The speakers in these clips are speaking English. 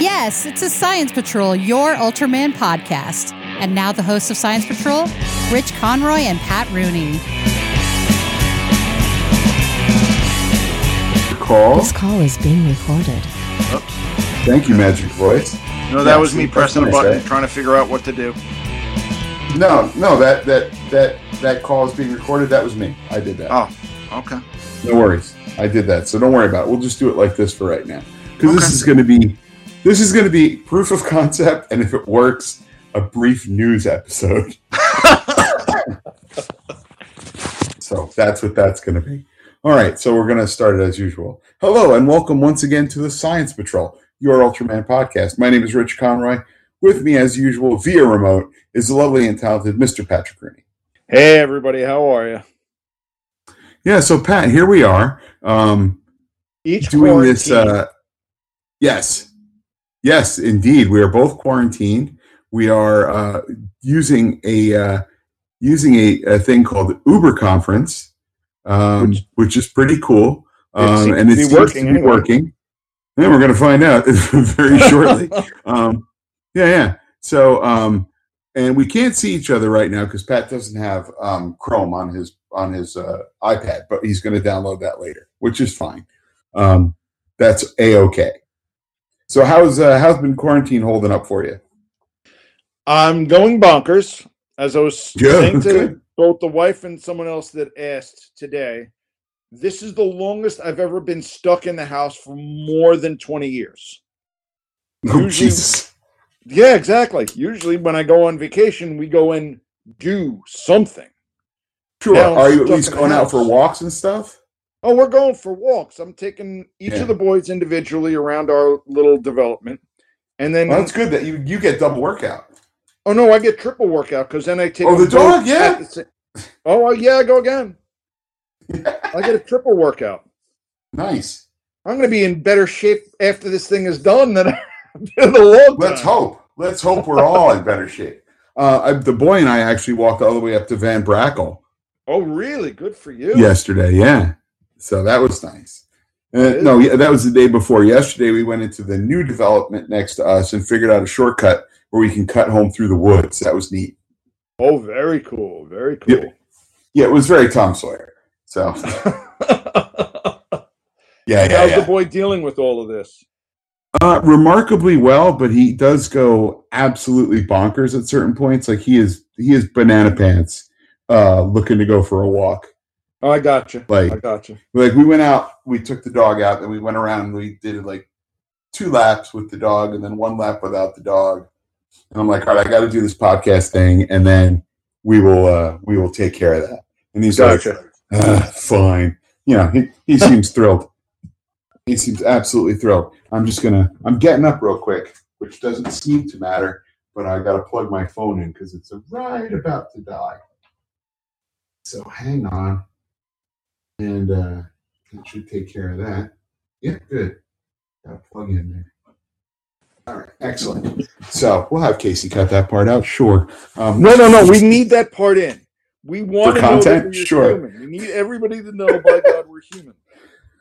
Yes, it's a Science Patrol, your Ultraman podcast. And now the hosts of Science Patrol, Rich Conroy and Pat Rooney. Call. This call is being recorded. Oops. Thank you, Magic Voice. No, that Yeah, was me pressing a button, nice, trying to figure out what to do. No, no, that that that that call is being recorded. That was me. I did that. Oh, okay. No worries. I did that. So don't worry about it. We'll just do it like this for right now. Because this is going to be this is going to be proof of concept, and if it works, a brief news episode. so that's what that's going to be. All right. So we're going to start it as usual. Hello and welcome once again to the Science Patrol, your Ultraman podcast. My name is Rich Conroy. With me, as usual, via remote, is the lovely and talented Mr. Patrick Rooney. Hey, everybody, how are you? Yeah. So Pat, here we are. Um, Each doing this uh yes yes indeed. We are both quarantined. We are uh using a uh using a, a thing called uber conference um which, Which- is pretty cool. Um and it be seems working to be anyway. working. And we're going to find out very shortly. Um yeah yeah. So um and we can't see each other right now because pat doesn't have um chrome on his on his uh, ipad but he's going to download that later which is fine. Um that's a-okay so how's uh how's been quarantine holding up for you I'm going bonkers, as I was Yeah, saying to good. both the wife and someone else that asked today. This is the longest I've ever been stuck in the house for more than 20 years. oh Usually- jesus Yeah, exactly. Usually, when I go on vacation, we go and do something. sure now I'm are you at least going out for walks and stuff Oh, we're going for walks. I'm taking each Yeah. of the boys individually around our little development. And then, well, that's good that you you get double workout oh no, I get triple workout because then I take. Oh, the dog, yeah. the Oh, well, yeah, I go again. I get a triple workout. nice I'm going to be in better shape after this thing is done than in a long let's time. hope let's hope we're all in better shape uh I, the boy and i actually walked all the way up to van brackle Oh, really? Good for you. yesterday. Yeah, so that was nice. Uh, no, yeah, that was the day before. Yesterday, we went into the new development next to us and figured out a shortcut where we can cut home through the woods. That was neat. Oh, very cool. Very cool. Yep. Yeah, it was very Tom Sawyer. So yeah, yeah, How's yeah. the boy dealing with all of this? Uh, remarkably well, but he does go absolutely bonkers at certain points. Like he is, he is banana pants, uh, looking to go for a walk. Oh, I got you. Like- I got you. like we went out we took the dog out and we went around and we did like two laps with the dog and then one lap without the dog. And i'm like all right i got to do this podcast thing and then we will uh we will take care of that. And he's Gotcha. like uh, fine. You know he, he seems thrilled. He seems absolutely thrilled. I'm just gonna i'm getting up real quick which doesn't seem to matter but i gotta plug my phone in because it's right about to die. So hang on and uh that should take care of that. Yeah, good. Got plug in there. All right, excellent. So we'll have Casey cut that part out. Sure. Um, No, no, no. We need that part in. We want to content? Sure. human. We need everybody to know, by God, we're human.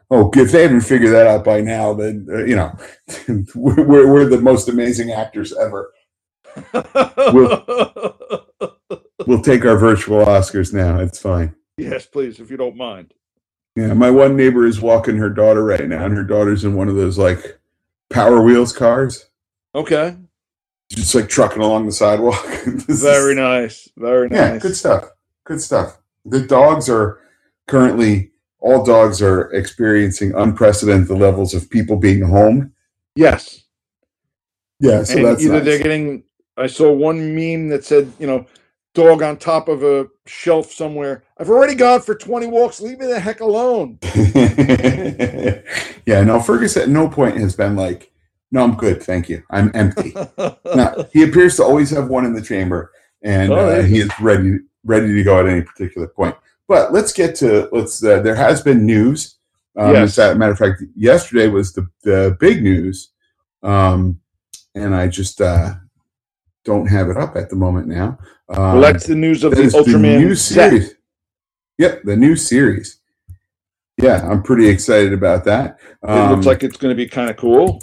Oh, if they haven't figured that out by now, then uh, you know we're, we're we're the most amazing actors ever. We'll take our virtual Oscars now. It's fine. yes, please, if you don't mind. Yeah, my one neighbor is walking her daughter right now, and her daughter's in one of those like Power Wheels cars, Okay. just like trucking along the sidewalk. Very is- nice. Very nice. Yeah, good stuff. Good stuff. The dogs are currently all dogs are experiencing unprecedented levels of people being home. Yes. Yeah, so and that's either nice. they're getting. I saw one meme that said, you know, dog on top of a shelf somewhere. I've already gone for 20 walks. Leave me the heck alone. yeah, no, Fergus at no point has been like, no, I'm good, thank you. I'm empty. no, he appears to always have one in the chamber, and Oh, uh, he is ready ready to go at any particular point. But let's get to let's. Uh, there has been news. Um, Yes. As a matter of fact, yesterday was the the big news, um, and I just uh, don't have it up at the moment now. Um, well, that's the news of the is the Ultraman new set. series. Yep, the new series. Yeah, I'm pretty excited about that. It Um, looks like it's going to be kind of cool.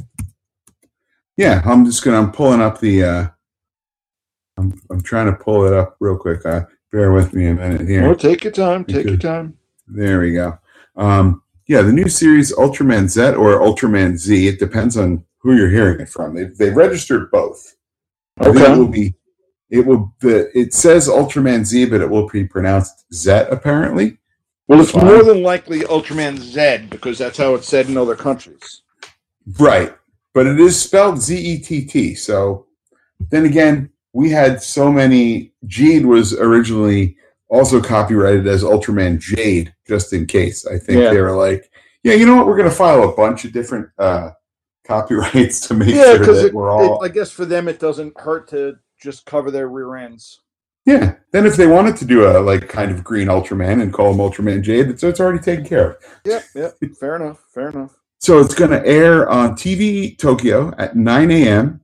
Yeah, I'm just gonna. I'm pulling up the. uh I'm I'm trying to pull it up real quick. Uh, bear with me a minute here. Well, take your time. Take your time. There we go. Um, yeah, the new series Ultraman Z or Ultraman Z. It depends on who you're hearing it from. They they registered both. I think it will be. It will. It says Ultraman Z, but it will be pronounced Zet apparently. Well, it's Fine. more than likely Ultraman Z because that's how it's said in other countries. Right, but it is spelled Z E T T. So then again, we had so many. Jade was originally also copyrighted as Ultraman Jade, just in case. I think Yeah. they were like, yeah, you know what? We're going to file a bunch of different uh, copyrights to make Yeah, sure that we're all. I guess for them it doesn't hurt to just cover their rear ends. yeah. Then if they wanted to do a like kind of green Ultraman and call him Ultraman Jade, it's, it's already taken care of. Yeah. yep. Fair enough. Fair enough. So it's going to air on TV Tokyo at 9 a.m.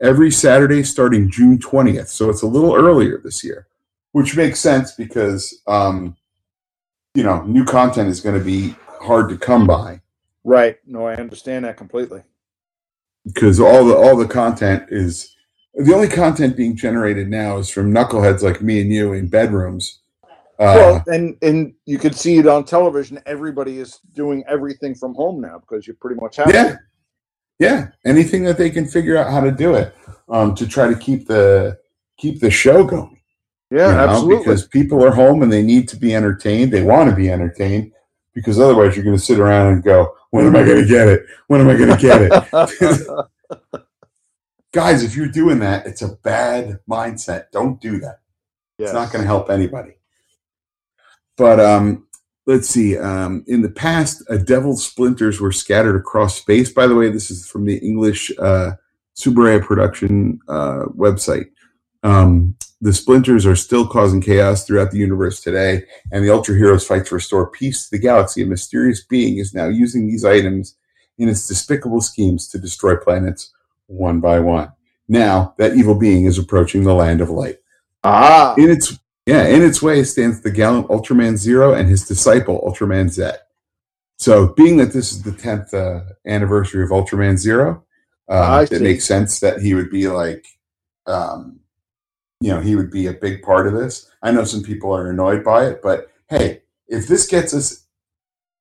every Saturday starting June 20th. So it's a little earlier this year, which makes sense because, um, you know, new content is going to be hard to come by Right. No, I understand that completely. because all the all the content is the only content being generated now is from knuckleheads like me and you in bedrooms. Uh, well, and and you could see it on television. Everybody is doing everything from home now because you pretty much have yeah, to. yeah, anything that they can figure out how to do it um, to try to keep the keep the show going. Yeah, you know, absolutely. Because people are home and they need to be entertained. They want to be entertained because otherwise you're going to sit around and go, "When am I going to get it? When am I going to get it?" Guys, if you're doing that, it's a bad mindset. Don't do that. It's not going to help anybody. But um, let's see. Um, in the past, uh, devil splinters were scattered across space. By the way, this is from the English uh, Tsuburaya production uh, website. Um, the splinters are still causing chaos throughout the universe today, and the Ultra Heroes fight to restore peace to the galaxy. A mysterious being is now using these items in its despicable schemes to destroy planets one by one. Now, that evil being is approaching the land of light. Ah, In its yeah, in its way stands the gallant Ultraman Zero and his disciple Ultraman Z. So, being that this is the tenth uh, anniversary of Ultraman Zero, uh, it makes sense that he would be like, um, you know, he would be a big part of this. I know some people are annoyed by it, but hey, if this gets us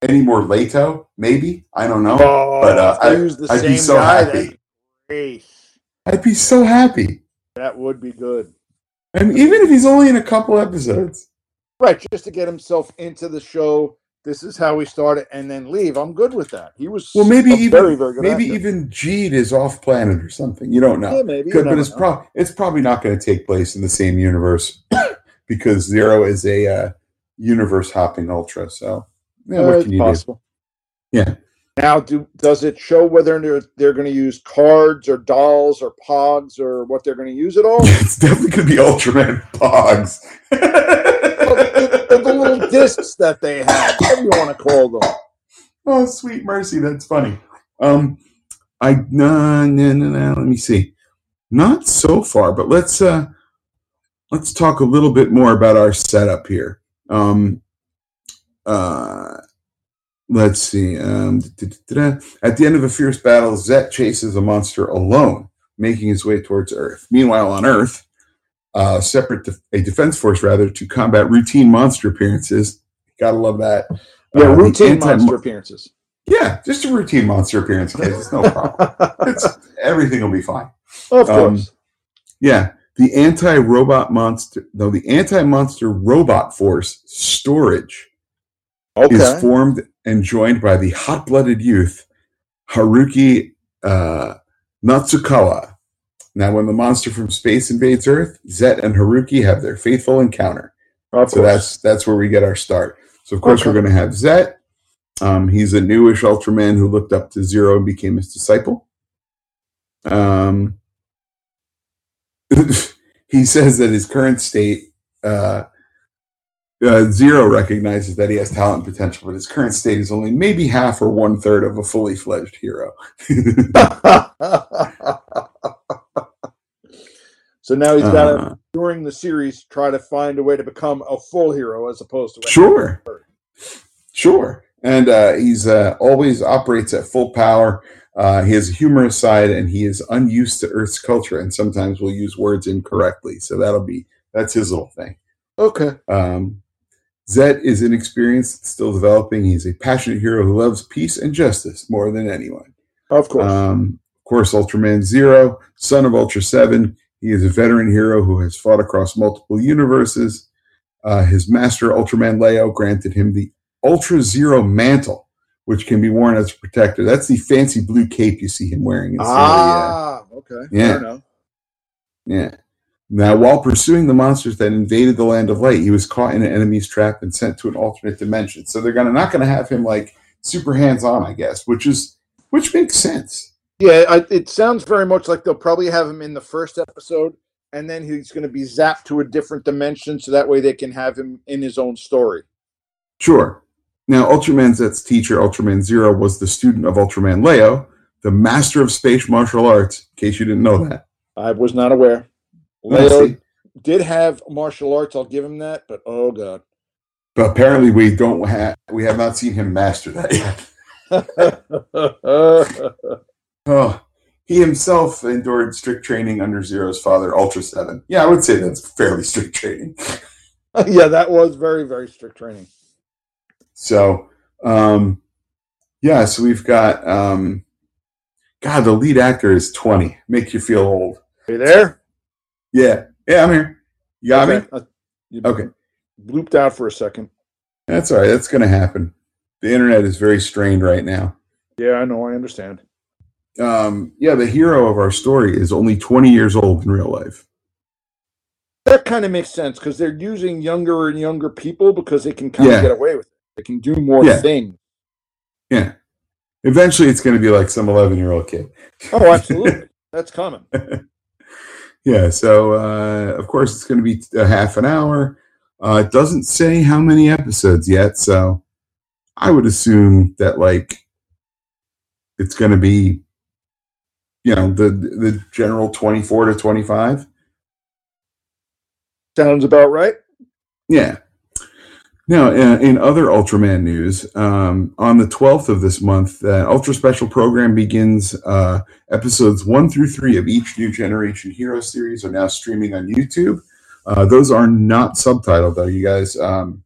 any more Leto, maybe I don't know. oh, but, uh, I, the i'd be so happy. that'd be great. I'd be so happy. That would be good. I mean, even if he's only in a couple episodes. Right, just to get himself into the show. This is how we start it and then leave. I'm good with that. He was Well, maybe even very, very good. maybe actor. even Geed is off planet or something. You don't know. yeah, maybe. Good, but it's know. pro- it's probably not going to take place in the same universe because Zero is a uh, universe hopping ultra. So yeah, Uh, what it's can you possible. Yeah. Now, do does it show whether they're they're going to use cards or dolls or pogs or what they're going to use at all? It's definitely going to be Ultraman Pogs. the, the- the little discs that they have, whatever you want to call them. oh, sweet mercy, that's funny. Um, I no no no no. Let me see. Not so far, but let's uh let's talk a little bit more about our setup here. Um, uh, let's see. Um. At the end of a fierce battle, Zet chases a monster alone, making his way towards Earth. Meanwhile, on Earth, uh, separate def- a defense force rather to combat routine monster appearances. Gotta love that. Yeah, Uh, routine anti- monster appearances. Yeah, just a routine monster appearance, guys. It's no problem. It's, everything will be fine. of um, course. Yeah, the anti-robot monster, no, the anti-monster robot force storage okay. is formed and joined by the hot-blooded youth Haruki uh, Natsukawa. Now, when the monster from space invades Earth, Zet and Haruki have their fateful encounter. of So course. that's that's where we get our start. So of course Okay. we're going to have Zet. Um, he's a newish Ultraman who looked up to Zero and became his disciple. Um, he says that his current state, uh, uh, Zero recognizes that he has talent and potential, but his current state is only maybe half or one third of a fully fledged hero. so now he's got to Uh, during the series try to find a way to become a full hero as opposed to a Sure. Sure. And uh, he's uh, always operates at full power. Uh, he has a humorous side, and he is unused to Earth's culture, and sometimes will use words incorrectly. So that'll be that's his little thing. Okay. Um, Zet is inexperienced, still developing. He's a passionate hero who loves peace and justice more than anyone. Of course. Um, of course, Ultraman Zero, son of Ultra Seven. He is a veteran hero who has fought across multiple universes. Uh, his master, Ultraman Leo, granted him the Ultra Zero mantle, which can be worn as a protector. That's the fancy blue cape you see him wearing. In Syria. ah, okay. Yeah. Yeah. Now, while pursuing the monsters that invaded the land of light, he was caught in an enemy's trap and sent to an alternate dimension. So they're gonna not gonna have him like super hands on, I guess, which is which makes sense. Yeah, I, it sounds very much like they'll probably have him in the first episode, and then he's going to be zapped to a different dimension, so that way they can have him in his own story. Sure. Now, Ultraman Z's teacher, Ultraman Zero, was the student of Ultraman Leo, the master of space martial arts. In case you didn't know that. I was not aware. Leo did have martial arts. I'll give him that, but oh god. But apparently, we don't have we have not seen him master that yet. Oh, he himself endured strict training under Zero's father, Ultra Seven. Yeah, I would say that's fairly strict training. yeah, that was very, very strict training. So, um, yeah, so we've got, um, God, the lead actor is 20. Make you feel old. Are you there? Yeah. Yeah, I'm here. You got me? Okay. Uh, you Okay. Blooped out for a second. That's all right. That's going to happen. The internet is very strained right now. Yeah, I know. I understand. Um, yeah, the hero of our story is only 20 years old in real life. That kind of makes sense because they're using younger and younger people because they can kind Yeah. of get away with it. They can do more Yeah. things. Yeah. Eventually, it's going to be like some 11 year old kid. Oh, absolutely. That's coming. Yeah, so uh, of course it's going to be a half an hour. Uh, it doesn't say how many episodes yet, so I would assume that like it's going to be, you know, the the general twenty four to twenty five. Sounds about right. Yeah. Now, uh, in other Ultraman news, um, on the 12th of this month, the Ultra Special program begins. Uh, episodes one through three of each New Generation Hero series are now streaming on YouTube. Uh, those are not subtitled, though, you guys. Um,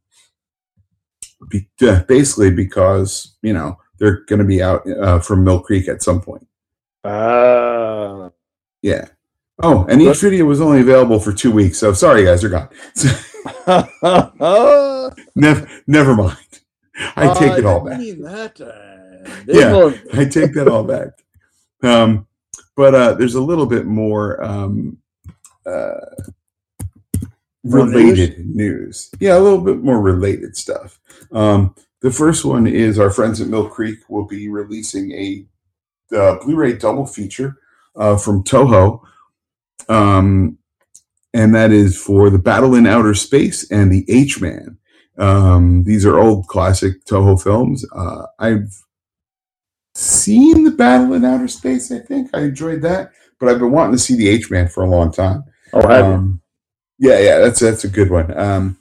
be, uh, basically, because, you know, they're going to be out uh, from Mill Creek at some point. Ah. Yeah. Oh, and each video was only available for two weeks. So sorry, guys, they're gone. never, never mind. I take it all back. That, uh, Yeah. I take that all back. Um, but uh, there's a little bit more um, uh, More news? related news? Yeah, a little bit more related stuff. Um, the first one is our friends at Mill Creek will be releasing a uh, Blu-ray double feature uh, from Toho, um, and that is for the Battle in Outer Space and the H Man. Um, these are old classic Toho films. Uh, I've seen the Battle in Outer Space. I think I enjoyed that, but I've been wanting to see the H Man for a long time. Oh, have? Um, yeah, yeah, that's that's a good one. Um,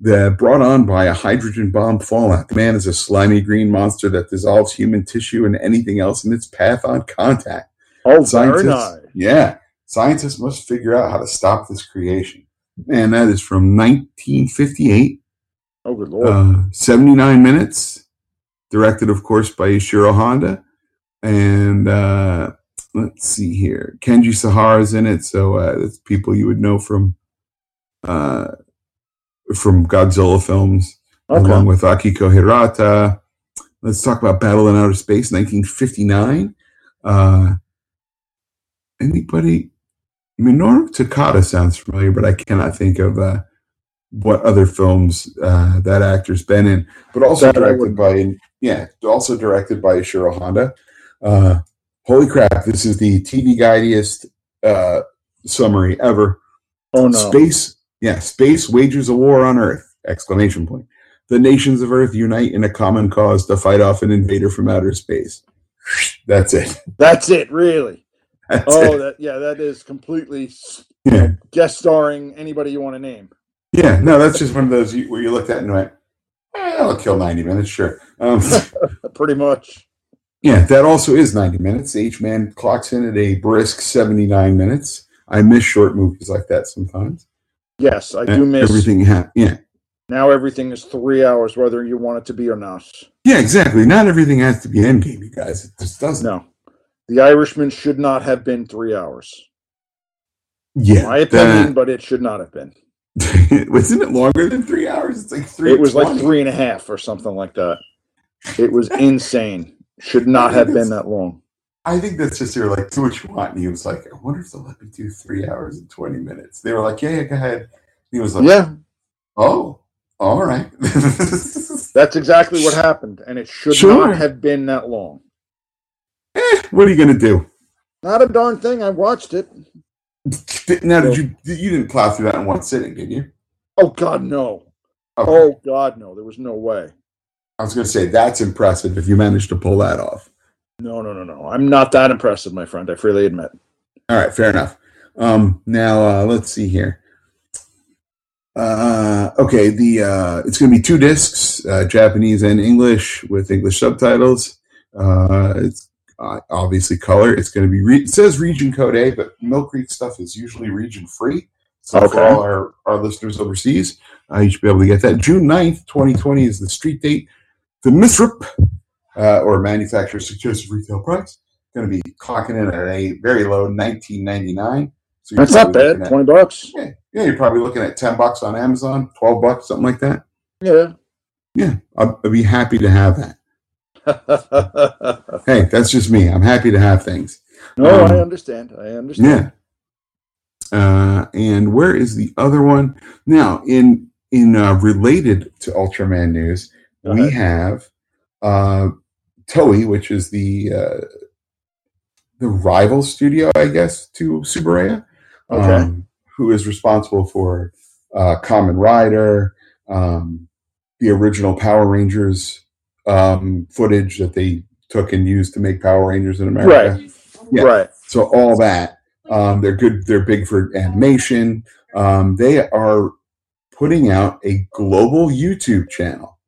the brought on by a hydrogen bomb fallout. The man is a slimy green monster that dissolves human tissue and anything else in its path on contact. oh, Scientists, nice. yeah, scientists must figure out how to stop this creation. And that is from 1958, Oh, good lord. uh, 79 minutes, directed, of course, by Ishiro Honda. And uh, let's see here, Kenji Sahara's in it, so uh, that's people you would know from uh, from Godzilla films okay. along with Akiko Hirata. Let's talk about Battle in Outer Space, 1959. Uh, anybody? Minoru Takada sounds familiar, but I cannot think of uh, what other films uh, that actor's been in. But also That directed by, yeah, also directed by Ishiro Honda. Uh, holy crap! This is the TV Guideiest uh, summary ever. oh, no. Space, yeah, space wages a war on Earth! Exclamation point. The nations of Earth unite in a common cause to fight off an invader from outer space. That's it. That's it, really. Oh, it. that yeah, that is completely Yeah, guest starring anybody you want to name. yeah. No, that's just one of those you- where you looked at and went, eh, "I'll kill ninety minutes, sure." Um, Pretty much. Yeah, that also is 90 minutes. H Man clocks in at a brisk 79 minutes. I miss short movies like that sometimes. Yes, I do miss. everything. Ha- yeah, Now everything is three hours, whether you want it to be or not. yeah, exactly. Not everything has to be Endgame, you guys. It just doesn't. No, The Irishman should not have been three hours. Yeah, My opinion, but it should not have been. that- wasn't it longer than three hours? It's like three. It was like three and a half or something like that. It was insane. Should not have been that long. I think that's just they were like, do what you want. And he was like, I wonder if they'll let me do three hours and 20 minutes. They were like, yeah, yeah, go ahead. he was like, Yeah, oh, all right. that's exactly what happened, and it should Sure. not have been that long. What are you going to do? Not a darn thing. I watched it. Now, did you you didn't plow through that in one sitting, did you? Oh God, no. Okay. Oh God, no. There was no way. I was going to say that's impressive if you managed to pull that off. No, no, no, no. I'm not that impressive, my friend. I freely admit. All right, fair enough. Um, now uh, let's see here. Uh, okay, the uh, it's going to be two discs, uh, Japanese and English, with English subtitles. Uh, it's uh, obviously color. It's going to be re- it says region code A, but Mill Creek stuff is usually region free. So for all our, our listeners overseas, uh, you should be able to get that. June 9th, 2020 is the street date. The MISRIP, uh, or manufacturer suggested retail price, going to be clocking in at a very low 19.99. So That's not bad. at- Twenty bucks. yeah, yeah, you're probably looking at 10 bucks on Amazon, 12 bucks, something like that. Yeah. Yeah, I'd, I'll be happy to have that. Hey, that's just me. I'm happy to have things. No, I Um, understand. I understand. Yeah. Uh, and where is the other one? Now, in in uh, related to Ultraman news, Go we have uh, Toei, which is the uh, the rival studio, I guess, to Tsuburaya, Okay. um, who is responsible for uh, Kamen Rider, um, the original Power Rangers um, footage that they took and used to make Power Rangers in America. Right. yeah. Right. So all that. Um, they're good. They're big for animation. Um, they are putting out a global YouTube channel.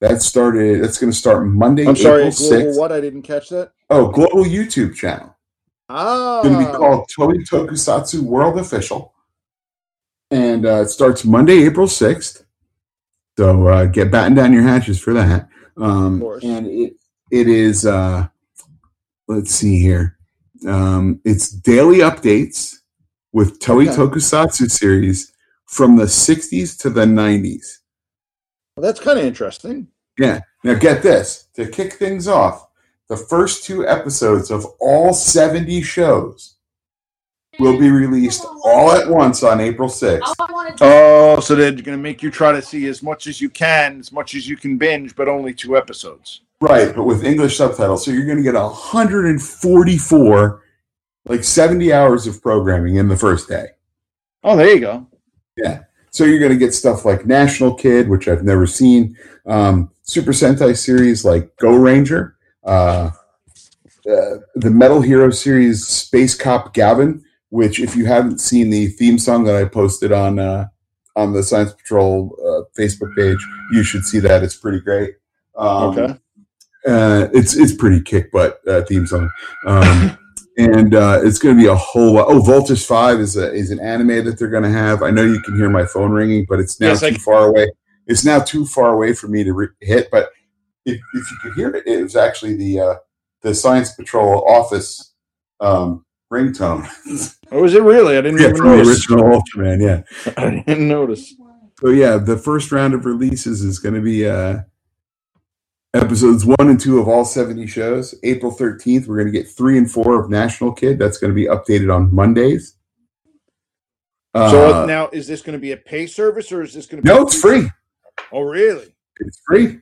That started. That's going to start Monday, I'm sorry. April Global sixth. what? I didn't catch that. Oh, global YouTube channel. Ah. Going to be called Toei Tokusatsu World Official, and uh, it starts Monday, April sixth. So uh, get batten down your hatches for that. Um, and it it is. Uh, let's see here. Um, it's daily updates with Toei Okay. Tokusatsu series from the 60s to the 90s. Well, that's kind of interesting. Yeah. Now get this to kick things off. The first two episodes of all 70 shows will be released all at once on April 6th. Oh, so they're going to make you try to see as much as you can, as much as you can binge, but only two episodes. Right, but with English subtitles. So you're going to get 144, like 70 hours of programming in the first day. Oh, there you go. Yeah. So you're going to get stuff like National Kid, which I've never seen, um, Super Sentai series like Go Ranger, uh, uh, the Metal Hero series Space Cop Gavan, which if you haven't seen the theme song that I posted on uh, on the Science Patrol uh, Facebook page, you should see that. It's pretty great. Um, Okay. uh, it's it's pretty kick butt uh, theme song, um, and uh, it's going to be a whole lot. Oh, Voltes Five is a is an anime that they're going to have. I know you can hear my phone ringing, but it's now Yes, too can. far away. It's now too far away for me to re- hit. But if, if you could hear it, it was actually the uh, the Science Patrol office um, ringtone. Oh, is it really? I didn't yeah, even from the notice. original Ultraman. Yeah. I didn't notice. So yeah, the first round of releases is going to be uh, episodes one and two of all seventy shows. April thirteenth, we're going to get three and four of National Kid. That's going to be updated on Mondays. So Uh, now, is this going to be a pay service or is this going to? no, be it's free. Oh, really? It's free.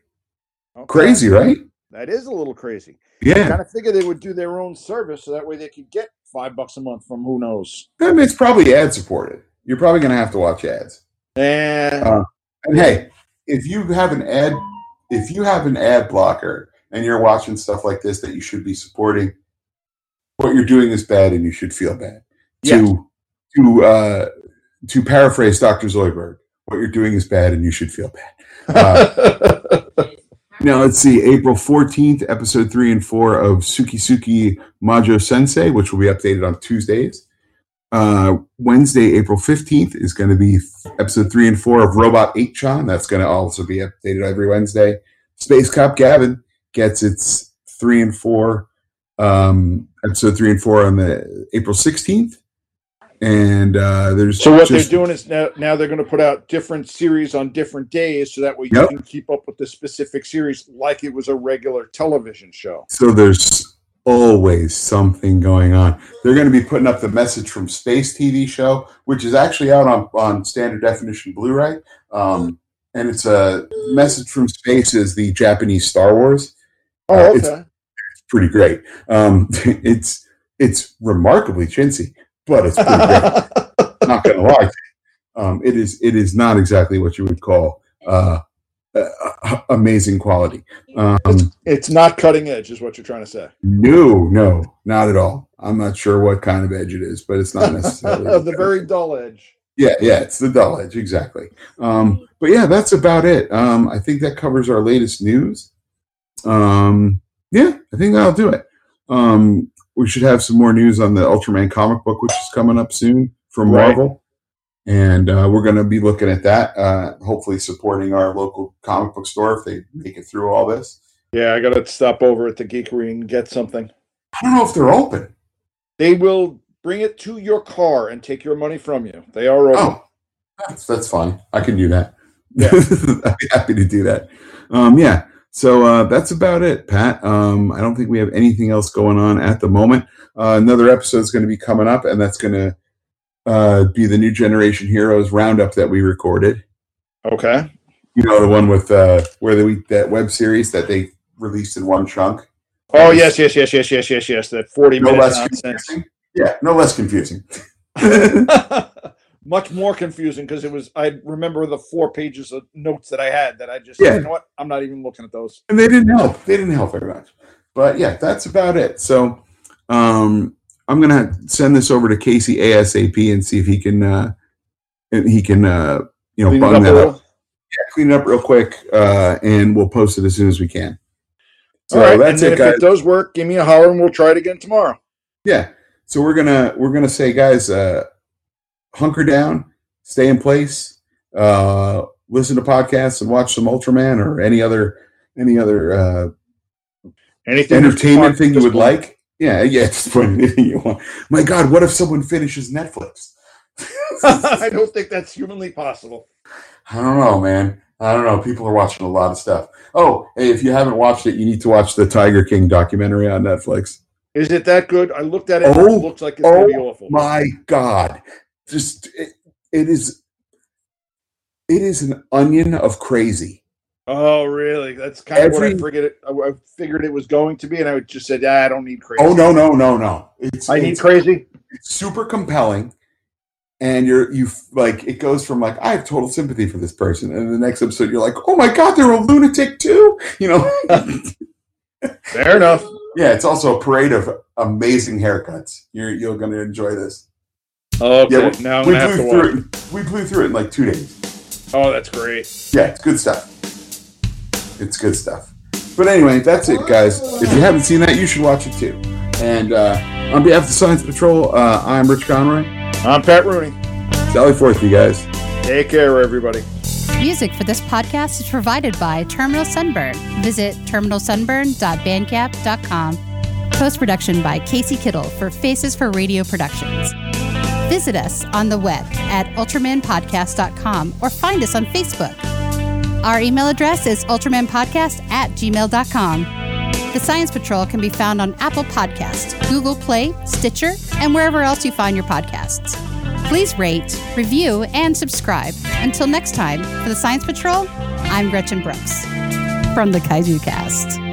Okay. Crazy, right? That is a little crazy. I Yeah, kind of figured they would do their own service so that way they could get five bucks a month from who knows. I mean, it's probably ad supported. You're probably going to have to watch ads. And Uh, And hey, if you have an ad, if you have an ad blocker and you're watching stuff like this that you should be supporting, what you're doing is bad, and you should feel bad. Yes. To to uh, to paraphrase Dr. Zoidberg, what you're doing is bad, and you should feel bad. Uh, Now let's see, April 14th, episode three and four of Suki Suki Majo Sensei, which will be updated on Tuesdays. Uh, Wednesday, April 15th is going to be episode three and four of Robot 8chan. That's going to also be updated every Wednesday. Space Cop Gavan gets its three and four, um, episode three and four on the April 16th. And uh, there's So what just- they're doing is now, now they're going to put out different series on different days, so that way Yep. you can keep up with the specific series like it was a regular television show. So there's always something going on. They're going to be putting up the Message from Space TV show, which is actually out on, on standard definition Blu-ray. Um, and it's a Message from Space is the Japanese Star Wars. Oh, Uh, okay. it's- Pretty great. Um, it's it's remarkably chintzy, but it's pretty not going to lie. to you. Um, it is it is not exactly what you would call uh, uh, amazing quality. Um, it's not cutting edge, is what you're trying to say. no, no, not at all. I'm not sure what kind of edge it is, but it's not necessarily the very dull edge. yeah, yeah, it's the dull edge exactly. Um, but yeah, that's about it. Um, I think that covers our latest news. Um, yeah, I think that'll do it. Um, we should have some more news on the Ultraman comic book, which is coming up soon from Right. Marvel, and uh, we're going to be looking at that. Uh, hopefully, supporting our local comic book store if they make it through all this. Yeah, I got to stop over at the Geekery and get something. I don't know if they're open. They will bring it to your car and take your money from you. They are open. Oh, that's that's fine. I can do that. Yeah. I'd be happy to do that. Um, yeah. So uh, that's about it, Pat. Um, I don't think we have anything else going on at the moment. Uh, another episode is going to be coming up, and that's going to uh, be the New Generation Heroes roundup that we recorded. Okay. You know, the one with uh, where the that web series that they released in one chunk. Oh yes, yes, yes, yes, yes, yes, yes. That forty No minutes nonsense. confusing. Yeah, no less confusing. Much more confusing because it was. I remember the four pages of notes that I had that I just. Yeah. You know what? I'm not even looking at those. and they didn't help. They didn't help very much. But yeah, that's about it. So um, I'm gonna send this over to Casey ASAP and see if he can uh, he can uh, you know Clean it bung up that up, clean it up real quick, uh, and we'll post it as soon as we can. So All right, that's and it, then if it does work, give me a holler and we'll try it again tomorrow. yeah. So we're gonna we're gonna say, guys, uh, hunker down, stay in place, uh, listen to podcasts, and watch some Ultraman or any other any other uh, Anything entertainment thing you would point. like. Yeah, yeah, just put anything you want. My God, what if someone finishes Netflix? I don't think that's humanly possible. I don't know, man. I don't know. People are watching a lot of stuff. Oh, hey, if you haven't watched it, you need to watch the Tiger King documentary on Netflix. Is it that good? I looked at it. and Oh, it looks like it's gonna be oh awful. My God, just it, it is. It is an onion of crazy. Oh, really? That's kind of what I figured. It, I figured it was going to be, and I just said, "Ah, "I don't need crazy." Oh no, no, no, no! It's I need crazy. it's super compelling and you're you like it goes from like i have total sympathy for this person and the next episode you're like oh my god they're a lunatic too you know Fair enough. yeah it's also a parade of amazing haircuts you're you're going to enjoy this Okay, yeah we, now I'm we gonna have blew to through watch. it we blew through it in like two days Oh, that's great. yeah it's good stuff it's good stuff but anyway that's it guys if you haven't seen that you should watch it too and uh, on behalf of the science patrol uh, i'm rich conroy I'm Pat Rooney. sally forth you guys Take care, everybody. Music for this podcast is provided by Terminal Sunburn. Visit terminalsunburn.bandcamp.com. Post production by Casey Kittel for Faces for Radio Productions. Visit us on the web at ultramanpodcast.com or find us on Facebook. Our email address is ultramanpodcast at gmail.com. The Science Patrol can be found on Apple Podcasts, Google Play, Stitcher, and wherever else you find your podcasts. Please rate, review, and subscribe. Until next time, for the Science Patrol, I'm Gretchen Brooks from the Kaiju Cast.